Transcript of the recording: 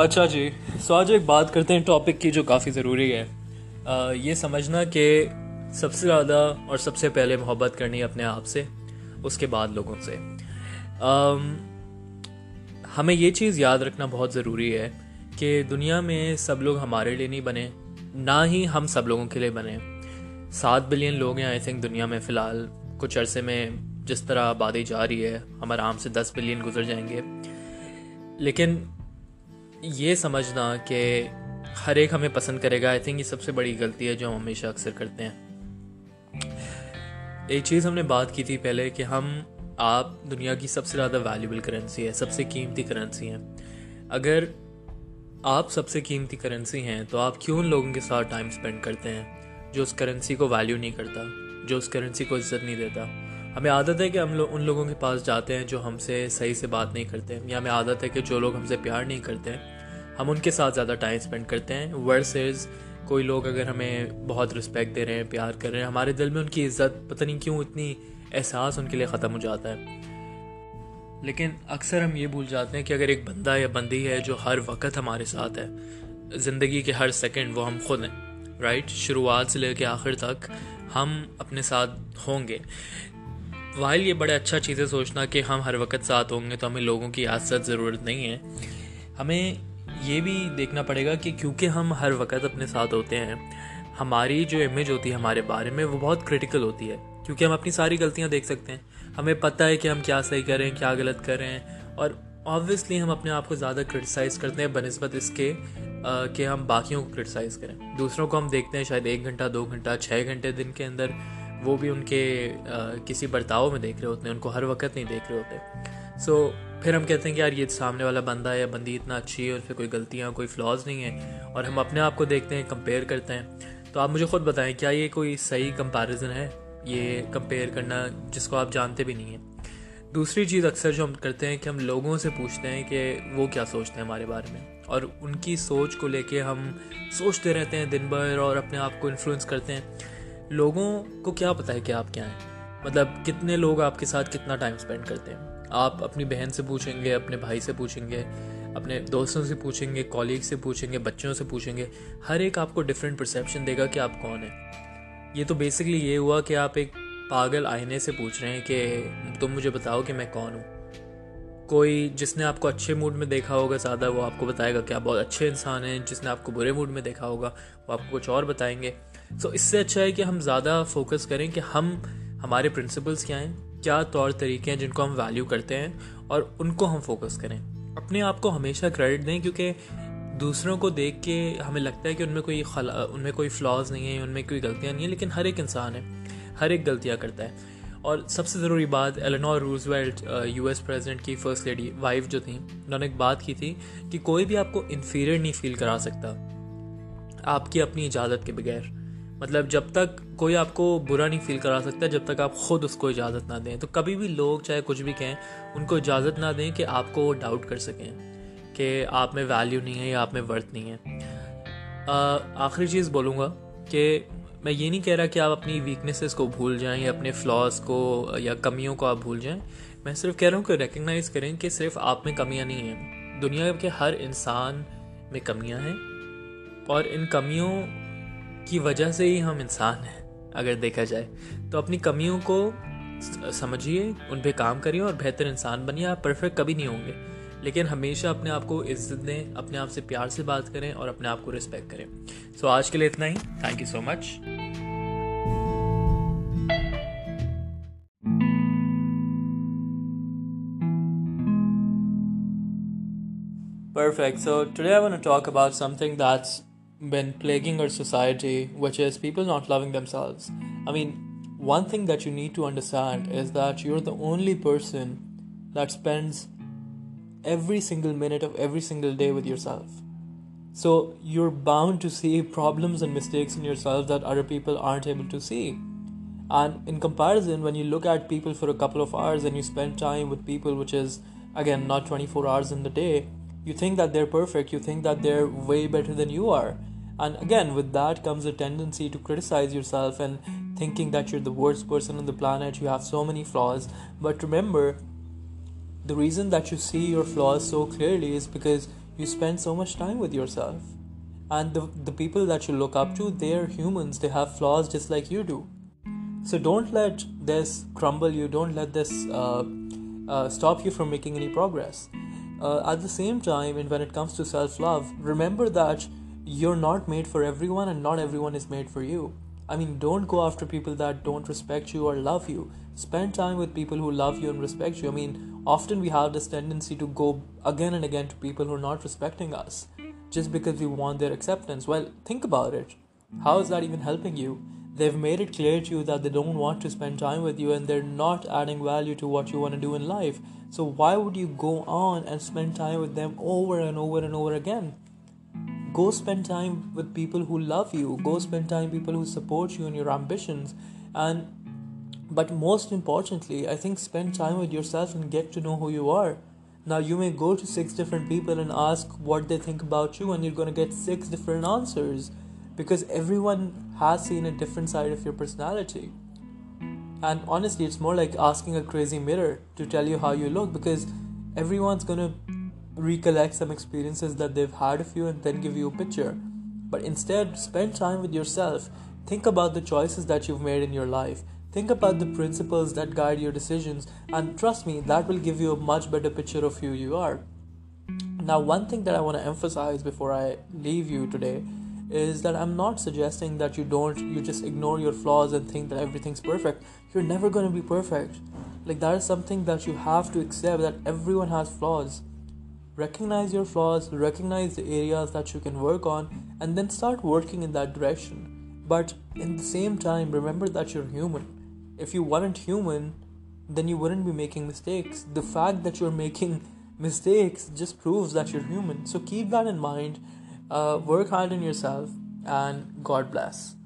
अच्छा जी सो आज एक बात करते हैं टॉपिक की जो काफ़ी ज़रूरी है। आ, ये समझना कि सबसे ज़्यादा और सबसे पहले मोहब्बत करनी है अपने आप से उसके बाद लोगों से। आ, हमें ये चीज़ याद रखना बहुत ज़रूरी है कि दुनिया में सब लोग हमारे लिए नहीं बने ना ही हम सब लोगों के लिए बने। सात बिलियन लोग हैं आई थिंक दुनिया में फ़िलहाल। कुछ अरसे में जिस तरह आबादी जा रही है हम आराम से दस बिलियन गुजर जाएँगे। लेकिन ये समझना कि हर एक हमें पसंद करेगा। आई थिंक ये सबसे बड़ी गलती है जो हम हमेशा अक्सर करते हैं। एक चीज़ हमने बात की थी पहले कि हम, आप दुनिया की सबसे ज़्यादा वैल्यूबल करेंसी है, सबसे कीमती करेंसी है। अगर आप सबसे कीमती करेंसी हैं तो आप क्यों उन लोगों के साथ टाइम स्पेंड करते हैं, जो उस करेंसी को वैल्यू नहीं करता, जो उस करेंसी को इज़्ज़त नहीं देता? हमें आदत है कि हम लोग उन लोगों के पास जाते हैं जो हमसे सही से बात नहीं करते या हमें आदत है कि जो लोग हमसे प्यार नहीं करते हम उनके साथ ज़्यादा टाइम स्पेंड करते हैं वर्सेज कोई लोग अगर हमें बहुत रिस्पेक्ट दे रहे हैं, प्यार कर रहे हैं, हमारे दिल में उनकी इज़्ज़त पता नहीं क्यों इतनी एहसास उनके लिए ख़त्म हो जाता है। लेकिन अक्सर हम ये भूल जाते हैं कि अगर एक बंदा या बंदी है जो हर वक्त हमारे साथ है, ज़िंदगी के हर सेकंड वो हम खुद हैं राइट शुरुआत से लेकर आखिर तक हम अपने साथ होंगे। वाइल ये बड़ा अच्छा चीज़ है सोचना कि हम हर वक्त साथ होंगे तो हमें लोगों की आसत ज़रूरत नहीं है। हमें ये भी देखना पड़ेगा कि क्योंकि हम हर वक्त अपने साथ होते हैं, हमारी जो इमेज होती है हमारे बारे में वो बहुत क्रिटिकल होती है, क्योंकि हम अपनी सारी गलतियाँ देख सकते हैं। हमें पता है कि हम क्या सही कर रहे हैं क्या गलत कर रहे हैं और ऑब्वियसली हम अपने आप को ज़्यादा क्रिटिसाइज़ करते हैं, बनस्बत इसके कि हम बाकियों को क्रिटिसाइज़ करें। दूसरों को हम देखते हैं शायद एक घंटा, दो घंटा छः घंटे दिन के अंदर वो भी उनके किसी बर्ताव में देख रहे होते हैं उनको हर वक्त नहीं देख रहे होते। सो so, फिर हम कहते हैं कि यार ये सामने वाला बंदा या बंदी इतना अच्छी है और पर कोई गलतियाँ कोई फ्लॉज नहीं है और हम अपने आप को देखते हैं कंपेयर करते हैं। तो आप मुझे खुद बताएँ क्या ये कोई सही कंपैरिजन है ये कंपेयर करना जिसको आप जानते भी नहीं हैं? दूसरी चीज़ अक्सर जो हम करते हैं कि हम लोगों से पूछते हैं कि वो क्या सोचते हैं हमारे बारे में और उनकी सोच को लेके हम सोचते रहते हैं दिन भर और अपने आप को इन्फ्लुएंस करते हैं। लोगों को क्या पता है कि आप क्या हैं? मतलब कितने लोग आपके साथ कितना टाइम स्पेंड करते हैं? आप अपनी बहन से पूछेंगे, अपने भाई से पूछेंगे, अपने दोस्तों से पूछेंगे कॉलीग से पूछेंगे, बच्चों से पूछेंगे। हर एक आपको डिफरेंट परसेप्शन देगा कि आप कौन हैं। ये तो बेसिकली ये हुआ कि आप एक पागल आईने से पूछ रहे हैं कि, तुम मुझे बताओ कि मैं कौन हूँ? कोई जिसने आपको अच्छे मूड में देखा होगा ज़्यादा, वो आपको बताएगा कि आप बहुत अच्छे इंसान हैं। जिसने आपको बुरे मूड में देखा होगा, वो आपको कुछ और बताएँगे। सो so, इससे अच्छा है कि हम ज़्यादा फोकस करें कि हम हमारे प्रिंसिपल्स क्या हैं क्या तौर तरीके हैं जिनको हम वैल्यू करते हैं और उनको हम फोकस करें। अपने आप को हमेशा क्रेडिट दें क्योंकि दूसरों को देख के हमें लगता है कि उनमें कोई उनमें कोई फ्लॉज नहीं है उनमें कोई गलतियाँ नहीं है लेकिन हर एक इंसान है हर एक गलतियाँ करता है। और सबसे ज़रूरी बात एलेनोर रूजवेल्ट यूएस प्रेसिडेंट की फ़र्स्ट लेडी वाइफ जो थी उन्होंने एक बात की थी कि कोई भी आपको इन्फीरियर नहीं फील करा सकता आपकी अपनी इजाज़त के बगैर। मतलब जब तक कोई आपको बुरा नहीं फील करा सकता, जब तक आप खुद उसको इजाज़त ना दें। तो कभी भी लोग, चाहे कुछ भी कहें, उनको इजाज़त ना दें कि आपको वो डाउट कर सकें कि आप में वैल्यू नहीं है या आप में वर्थ नहीं है। आखिरी चीज़ बोलूँगा कि मैं ये नहीं कह रहा कि आप अपनी वीकनेसेस को भूल जाएँ या अपने फ्लॉज को या कमियों को आप भूल जाएँ। मैं सिर्फ़ कह रहा हूँ कि रिकग्नाइज़ करें कि सिर्फ़ आप में कमियाँ नहीं हैं। दुनिया के हर इंसान में कमियाँ हैं और इन कमियों की वजह से ही हम इंसान हैं अगर देखा जाए। तो अपनी कमियों को समझिए उन पर काम करिए और बेहतर इंसान बनिए। आप परफेक्ट कभी नहीं होंगे। लेकिन हमेशा अपने आप को इज़्ज़त दें अपने आप से प्यार से बात करें और अपने आप को रिस्पेक्ट करें। सो so, आज के लिए इतना ही। Thank you so much Perfect. So today I want to talk about something that's been plaguing our society, which is people not loving themselves. I mean, one thing that you need to understand is that you're the only person that spends every single minute of every single day with yourself. So you're bound to see problems and mistakes in yourself that other people aren't able to see. And in comparison, when you look at people for a couple of hours and you spend time with people, which is again not 24 hours in the day, you think that they're perfect, you think that they're way better than you are and again, with that comes a tendency to criticize yourself and thinking that you're the worst person on the planet, you have so many flaws. But remember, the reason that you see your flaws so clearly is because you spend so much time with yourself. And the, the people that you look up to, they're humans, they have flaws just like you do. So don't let this crumble you, don't let this uh, uh, stop you from making any progress. Uh, at the same time, and when it comes to self love, remember that you're not made for everyone and not everyone is made for you. I mean, don't go after people that don't respect you or love you. Spend time with people who love you and respect you. I mean, often we have this tendency to go again and again to people who are not respecting us just because we want their acceptance. Well, think about it. How is that even helping you? They've made it clear to you that they don't want to spend time with you and they're not adding value to what you want to do in life. So, why would you go on and spend time with them over and over and over again? Go spend time with people who love you. Go spend time with people who support you and your ambitions. And but most importantly i think spend time with yourself and get to know who you are. Now you may go to six different people and ask what they think about you and you're going to get six different answers because everyone has seen a different side of your personality. And honestly it's more like asking a crazy mirror to tell you how you look because everyone's going to recollect some experiences that they've had of you and then give you a picture. But instead, spend time with yourself. Think about the choices that you've made in your life. Think about the principles that guide your decisions, and trust me, that will give you a much better picture of who you are. Now, one thing that I want to emphasize before I leave you today is that I'm not suggesting that you don't, you just ignore your flaws and think that everything's perfect. You're never going to be perfect. Like, that is something that you have to accept that everyone has flaws recognize your flaws, recognize the areas that you can work on, and then start working in that direction. But in the same time, remember that you're human. If you weren't human, then you wouldn't be making mistakes. The fact that you're making mistakes just proves that you're human. So keep that in mind, uh, work hard on yourself, and God bless.